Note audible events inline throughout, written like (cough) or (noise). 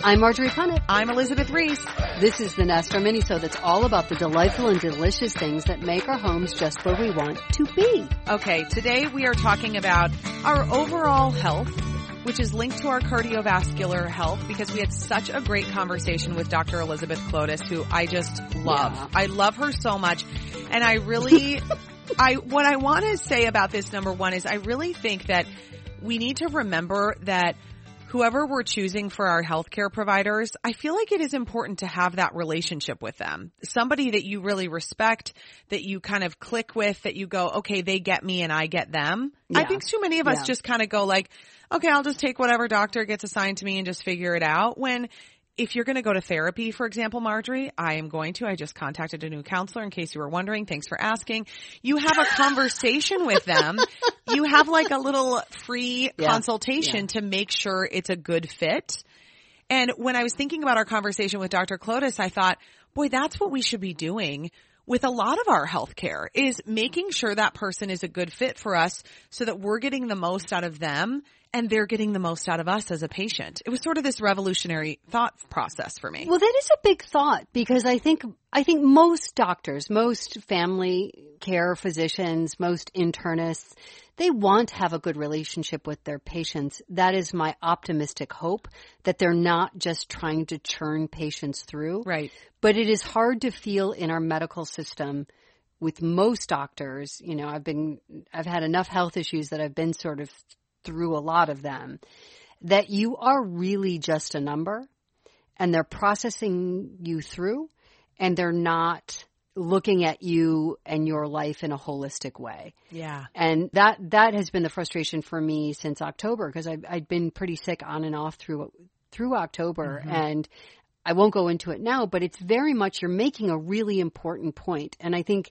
I'm Marjorie Punnett. I'm Elizabeth Ries. This is the Nest, mini show that's all about the delightful and delicious things that make our homes just where we want to be. Okay, today we are talking about our overall health, which is linked to our cardiovascular health because we had such a great conversation with Dr. Elizabeth Klodas, who I just love. Yeah. I love her so much. And I really, (laughs) I, what I want to say about this number one is I really think that we need to remember that whoever we're choosing for our healthcare providers, I feel like it is important to have that relationship with them. Somebody that you really respect, that you kind of click with, that you go, okay, they get me and I get them. I think too many of us Yeah. just kind of go like, okay, I'll just take whatever doctor gets assigned to me and just figure it out. When if you're going to go to therapy, for example, Marjorie, I am going to. I just contacted a new counselor in case you were wondering. Thanks for asking. You have a conversation with them. (laughs) You have like a little free Yeah. consultation Yeah. to make sure it's a good fit. And when I was thinking about our conversation with Dr. Klodas, I thought, boy, that's what we should be doing with a lot of our healthcare is making sure that person is a good fit for us so that we're getting the most out of them and they're getting the most out of us as a patient. It was sort of this revolutionary thought process for me. Well, that is a big thought because I think I think most doctors, most family care physicians, most internists, they want to have a good relationship with their patients. That is my optimistic hope that they're not just trying to churn patients through. Right. But it is hard to feel in our medical system with most doctors, you know, I've been I've had enough health issues that I've been sort of through a lot of them that you are really just a number and they're processing you through and they're not looking at you and your life in a holistic way. Yeah. And that that has been the frustration for me since October because I've I'd been pretty sick on and off through through October mm-hmm. and I won't go into it now, but it's very much you're making a really important point. And I think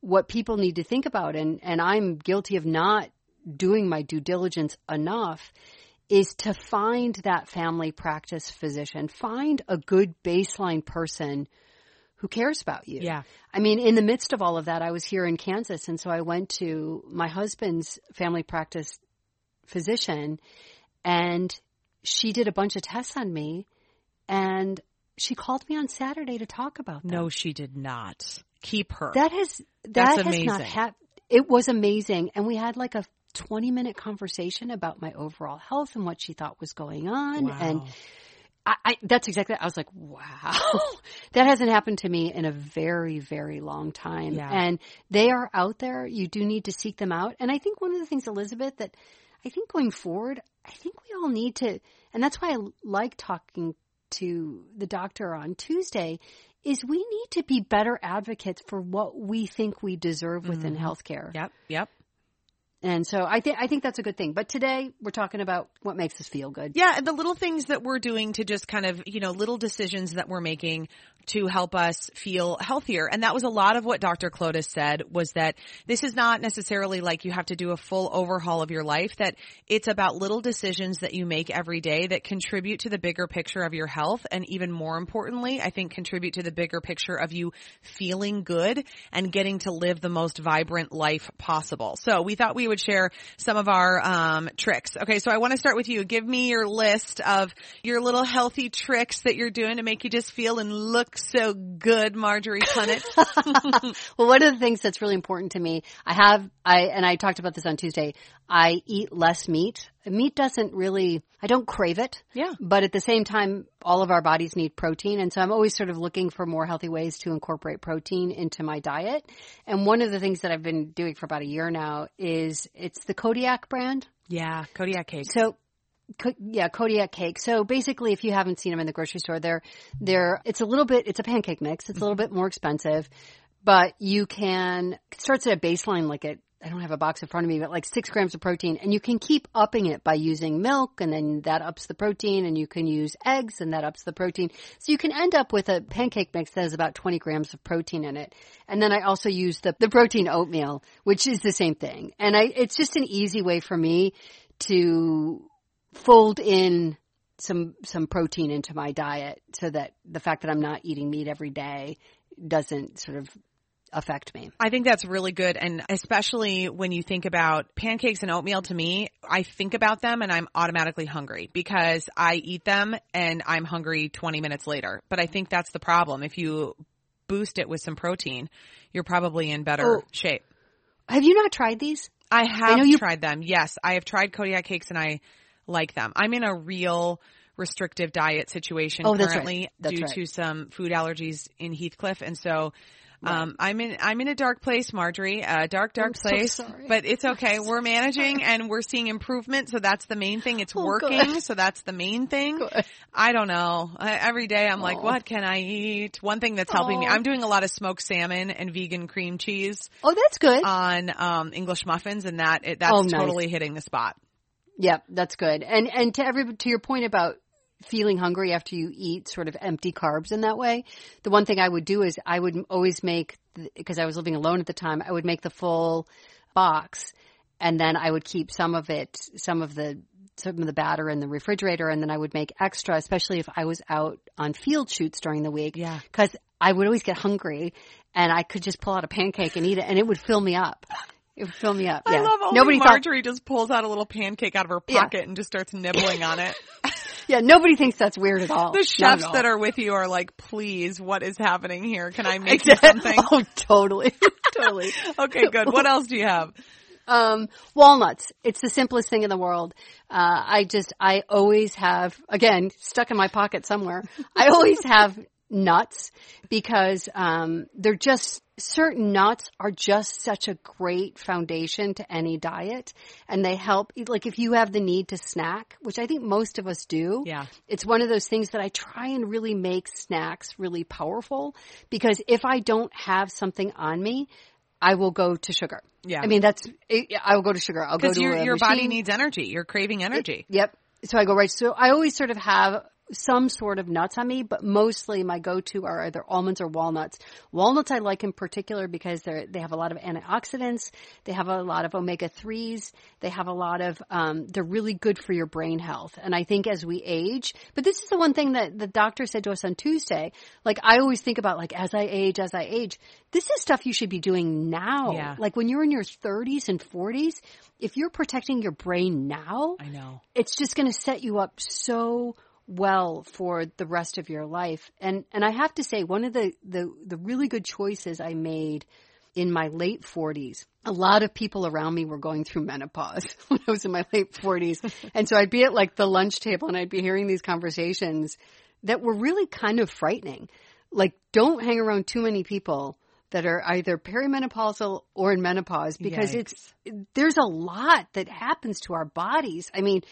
what people need to think about and and I'm guilty of not doing my due diligence enough is to find that family practice physician, find a good baseline person who cares about you. Yeah. I mean, in the midst of all of that, I was here in Kansas, and so I went to my husband's family practice physician, and she did a bunch of tests on me, and she called me on Saturday to talk about them. No, she did not. Keep her. that has That's that has not amazing. happened. It was amazing, and we had like a twenty minute conversation about my overall health and what she thought was going on, wow. and I, I that's exactly. I was like, wow, (laughs) that hasn't happened to me in a very, very long time. Yeah. And they are out there. You do need to seek them out. And I think one of the things, Elizabeth, that I think going forward, I think we all need to, and that's why I like talking to the doctor on Tuesday. Is we need to be better advocates for what we think we deserve within mm-hmm. healthcare. Yep. Yep. And so I think I think that's a good thing. But today we're talking about what makes us feel good. Yeah, and the little things that we're doing to just kind of, you know, little decisions that we're making to help us feel healthier. And that was a lot of what Dr. Klodas said was that this is not necessarily like you have to do a full overhaul of your life, that it's about little decisions that you make every day that contribute to the bigger picture of your health. And even more importantly, I think contribute to the bigger picture of you feeling good and getting to live the most vibrant life possible. So we thought we would share some of our um, tricks. Okay, so I want to start with you. Give me your list of your little healthy tricks that you're doing to make you just feel and look so good, Marjorie Punnett. (laughs) well, one of the things that's really important to me, I have, I, and I talked about this on Tuesday, I eat less meat. Meat doesn't really, I don't crave it. Yeah. But at the same time, all of our bodies need protein. And so I'm always sort of looking for more healthy ways to incorporate protein into my diet. And one of the things that I've been doing for about a year now is it's the Kodiak brand. yeah, Kodiak cake. So, yeah, Kodiak cake. So basically, if you haven't seen them in the grocery store, they're they're it's a little bit it's a pancake mix. It's a little mm-hmm. bit more expensive, but you can, it starts at a baseline like it. I don't have a box in front of me, but like six grams of protein and you can keep upping it by using milk and then that ups the protein and you can use eggs and that ups the protein. So you can end up with a pancake mix that has about 20 grams of protein in it. And then I also use the, the protein oatmeal, which is the same thing. And I, it's just an easy way for me to fold in some, some protein into my diet so that the fact that I'm not eating meat every day doesn't sort of affect me. I think that's really good. And especially when you think about pancakes and oatmeal to me, I think about them and I'm automatically hungry because I eat them and I'm hungry 20 minutes later. But I think that's the problem. If you boost it with some protein, you're probably in better Oh. shape. Have you not tried these? I have know you- tried them. Yes, I have tried Kodiak cakes and I like them. I'm in a real restrictive diet situation Oh, that's right. currently due right. to some food allergies in Heathcliff and so um, I'm in I'm in a dark place, Marjorie. A dark, dark I'm so place. sorry. But it's okay. (laughs) We're managing and we're seeing improvement, so that's the main thing. It's Oh, working, good. so that's the main thing. Good. I don't know. I, every day I'm like, what can I eat? One thing that's helping me. I'm doing a lot of smoked salmon and vegan cream cheese Oh, that's good. on um, English muffins, and that it, that's Oh, nice. totally hitting the spot. Yep, that's good. And and to every to your point about feeling hungry after you eat sort of empty carbs in that way, the one thing I would do is I would always make because I was living alone at the time, I would make the full box and then I would keep some of it, some of the some of the batter in the refrigerator and then I would make extra, especially if I was out on field shoots during the week. Yeah. Cause I would always get hungry and I could just pull out a pancake and eat it and it would fill me up. It fill me up. I yeah. love only Nobody thought, Marjorie just pulls out a little pancake out of her Yeah. pocket and just starts nibbling on it. (laughs) yeah, nobody thinks that's weird at all. The chefs all. that are with you are like, please, what is happening here? Can I make you something? (laughs) Oh, totally, (laughs) totally. Okay, good. What else do you have? Um, walnuts. It's the simplest thing in the world. Uh, I just, I always have, again, stuck in my pocket somewhere. I always have nuts because, um, they're just, certain nuts are just such a great foundation to any diet and they help, like if you have the need to snack, which I think most of us do. Yeah. It's one of those things that I try and really make snacks really powerful because if I don't have something on me, I will go to sugar. Yeah. I mean, that's, I will go to sugar. I'll go Because to your your body needs energy. You're craving energy. Yep. So I go right. So I always sort of have some sort of nuts on me, but mostly my go-to are either almonds or walnuts. Walnuts I like in particular because they're, they have a lot of antioxidants. They have a lot of omega threes. They have a lot of, um, they're really good for your brain health. And I think as we age, but this is the one thing that the doctor said to us on Tuesday. Like I always think about like as I age, as I age, this is stuff you should be doing now. Yeah. Like when you're in your 30s and 40s, if you're protecting your brain now, I know. it's just going to set you up so well for the rest of your life. And and I have to say one of the the the really good choices I made in my late 40s. A lot of people around me were going through (laughs) menopause when I was in my late 40s. (laughs) and so I'd be at like the lunch table and I'd be hearing these conversations that were really kind of frightening. Like don't hang around too many people that are either perimenopausal or in menopause because it's there's a lot that happens to our bodies. I mean,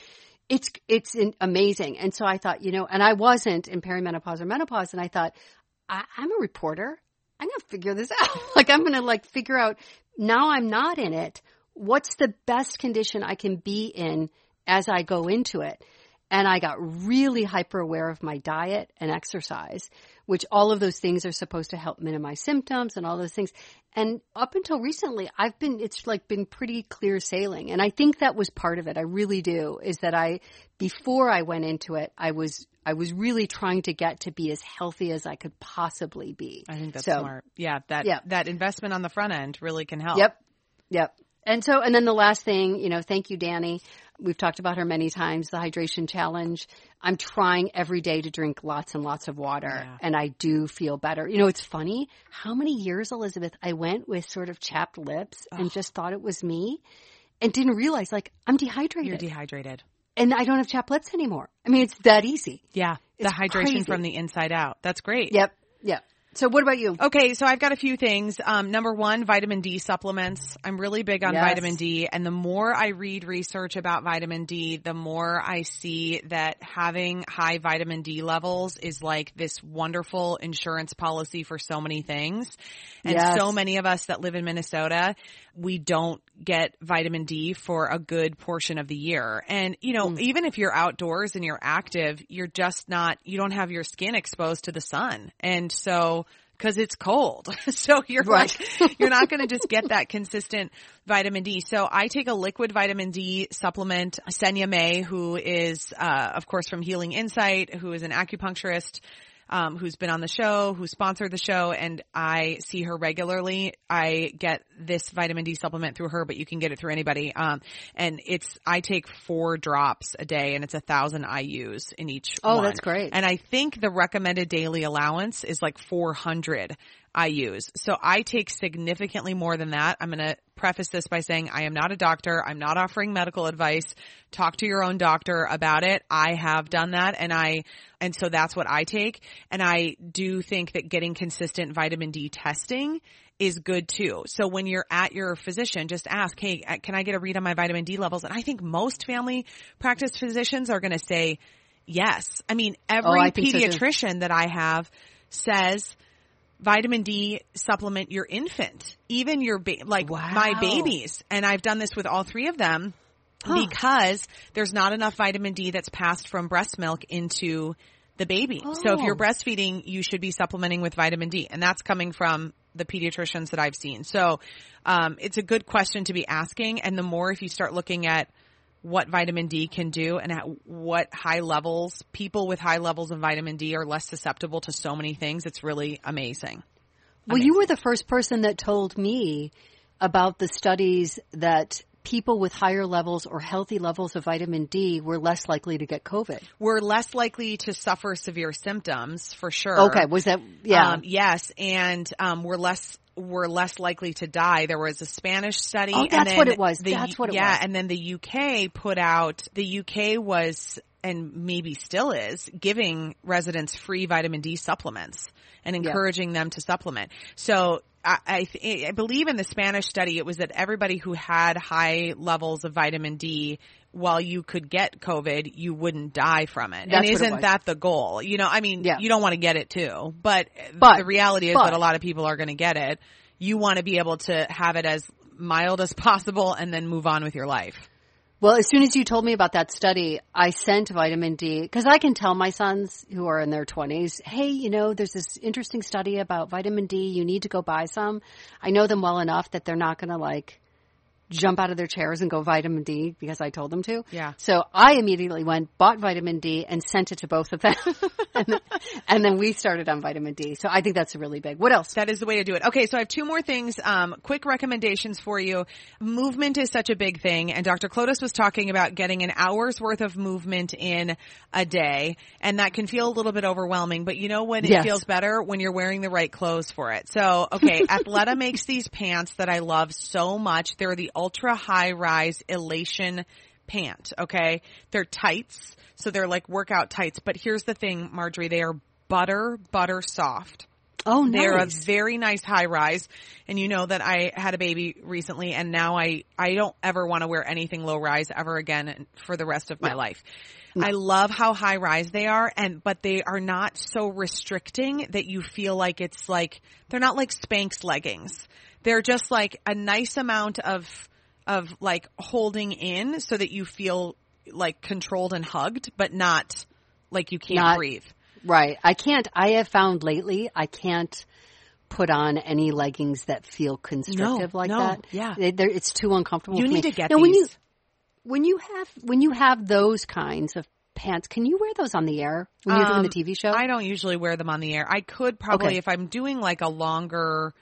it's it's amazing. And so I thought, you know, and I wasn't in perimenopause or menopause, and I thought, I, I'm a reporter. I'm gonna figure this (laughs) out. like I'm gonna like figure out now I'm not in it. What's the best condition I can be in as I go into it? And I got really hyper aware of my diet and exercise, which all of those things are supposed to help minimize symptoms and all those things. And up until recently, I've been, it's like been pretty clear sailing. And I think that was part of it. I really do is that I, before I went into it, I was, I was really trying to get to be as healthy as I could possibly be. I think that's So, smart. Yeah, that Yeah. that investment on the front end really can help. Yep. Yep. And so, and then the last thing, you know, thank you, Danny. We've talked about her many times, the hydration challenge. I'm trying every day to drink lots and lots of water Yeah. and I do feel better. You know, it's funny how many years, Elizabeth, I went with sort of chapped lips and just thought it was me and didn't realize like I'm dehydrated You're dehydrated. and I don't have chapped lips anymore. I mean, it's that easy. Yeah. The hydration crazy. from the inside out. That's great. Yep. Yep. So what about you? Okay, so I've got a few things. Um, number one, vitamin D supplements. I'm really big on Yes. vitamin D, and the more I read research about vitamin D, the more I see that having high vitamin D levels is like this wonderful insurance policy for so many things. And Yes. so many of us that live in Minnesota, we don't get vitamin D for a good portion of the year. And, you know, even if you're outdoors and you're active, you're just not, you don't have your skin exposed to the sun. And so, cause it's cold. (laughs) so you're Right. like, you're not going to just get (laughs) that consistent vitamin D. So I take a liquid vitamin D supplement. Senya May, who is, uh, of course from Healing Insight, who is an acupuncturist, um, who's been on the show, who sponsored the show, and I see her regularly. I get this vitamin D supplement through her, but you can get it through anybody. Um, and it's, I take four drops a day and it's a thousand IUs in each Oh, one. that's great. And I think the recommended daily allowance is like 400 use. So I take significantly more than that. I'm going to preface this by saying I am not a doctor. I'm not offering medical advice. Talk to your own doctor about it. I have done that and I, and so that's what I take. And I do think that getting consistent vitamin D testing is good too. So when you're at your physician, just ask, Hey, uh, can I get a read on my vitamin D levels? And I think most family practice physicians are going to say, Yes. I mean, every Oh, I think so, pediatrician that I have says vitamin D supplement your infant, even your ba- like my babies. And I've done this with all three of them because there's not enough vitamin D that's passed from breast milk into the baby. So if Oh. you're breastfeeding, you should be supplementing with vitamin D. And that's coming from the pediatricians that I've seen. So, um, it's a good question to be asking. And the more if you start looking at what vitamin D can do and at what high levels, people with high levels of vitamin D are less susceptible to so many things. It's really amazing. Well, you were the first person that told me about the studies that people with higher levels or healthy levels of vitamin D were less likely to get COVID. We're less likely to suffer severe symptoms for sure. Okay, was that yeah? Um, yes, and um, we're less we're less likely to die. There was a Spanish study. Oh, and that's then what it was. the- That's what it yeah, was. Yeah, and then the UK put out. The UK was and maybe still is giving residents free vitamin D supplements and encouraging them to supplement. So. I, I, th- I believe in the Spanish study, it was that everybody who had high levels of vitamin D, while you could get COVID, you wouldn't die from it. That's and it isn't was. that the goal? You know, I mean, Yeah. you don't want to get it too, but, But- the reality is but- that a lot of people are going to get it. You want to be able to have it as mild as (laughs) possible and then move on with your life. Well, as soon as you told me about that study, I sent vitamin D because I can tell my sons who are in their 20s, hey, you know, there's this interesting study about vitamin D. You need to go buy some. I know them well enough that they're not going to like jump out of their chairs and go vitamin D because I told them to. Yeah. So I immediately went, bought vitamin D and sent it to both of them. (laughs) and, then, and then we started on vitamin D. So I think that's a really big. What else? That is the way to do it. Okay, so I have two more things. Um, quick recommendations for you. Movement is such a big thing, and Dr. Klodas was talking about getting an hour's worth of movement in a day, and that can feel a little bit overwhelming. But you know when it Yes. feels better when you're wearing the right clothes for it. So, okay, (laughs) Athleta makes these pants that I love so much. They're the ultra high rise elation pant. Okay, they're tights, so they're like workout tights. But here's the thing, Marjorie, they are butter butter soft. Oh, nice. They're a very nice high rise. And you know that I had a baby recently and now I, I don't ever want to wear anything low rise ever again for the rest of my life. I love how high rise they are and, but they are not so restricting that you feel like it's like, they're not like Spanx leggings. They're just like a nice amount of, of like holding in so that you feel like controlled and hugged, but not like you can't Not- breathe. Right. I can't, I have found lately, I can't put on any leggings that feel constrictive No, like no, that. yeah. They, they're- it's too uncomfortable You for need me. to get now, When you, when you have, when you have those kinds of pants, can you wear those on the air when you're doing the Um, TV show? I don't usually wear them on the air. I could probably Okay. if I'm doing like a longer,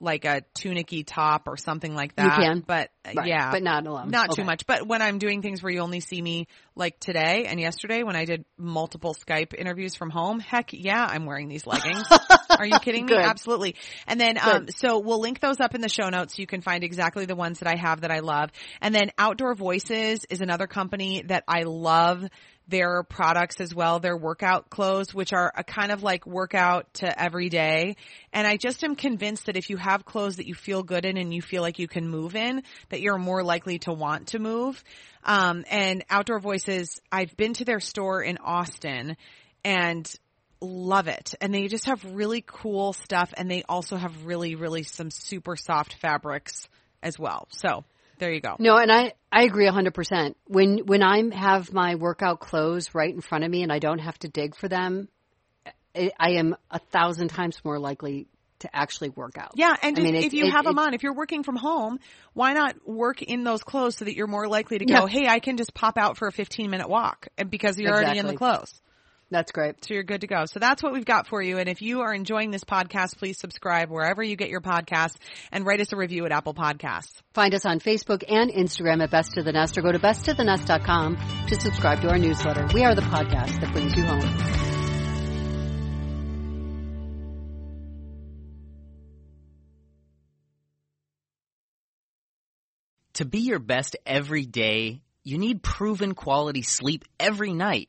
like a tunicky top or something like You that. can. but uh, Right, yeah, but not alone. Not Okay. too much. But when I'm doing things where you only see me like today and yesterday when I did multiple Skype interviews from home, heck yeah, I'm wearing these leggings. (laughs) Are you kidding me? Good. Absolutely. And then, um, so we'll link those up in the show notes so you can find exactly the ones that I have that I love. And then Outdoor Voices is another company that I love their products as well, their workout clothes, which are a kind of like workout to every day. And I just am convinced that if you have clothes that you feel good in and you feel like you can move in, that you're more likely to want to move. Um, and Outdoor Voices, I've been to their store in Austin and love it. And they just have really cool stuff and they also have really, really some super soft fabrics as well. So there you go. No, and I, I agree 100%. When, when I have my workout clothes right in front of me and I don't have to dig for them, I, I am a thousand times more likely to actually work out. Yeah, and I mean, if you it- have them it- on, if you're working from home, why not work in those clothes so that you're more likely to go, Yeah. hey, I can just pop out for a 15 minute walk and because you're already in the clothes. That's great. So you're good to go. So that's what we've got for you. And if you are enjoying this podcast, please subscribe wherever you get your podcasts and write us a review at Apple Podcasts. Find us on Facebook and Instagram at Best of the Nest or go to bestofthenest.com to subscribe to our newsletter. We are the podcast that brings you home. To be your best every day, you need proven quality sleep every night.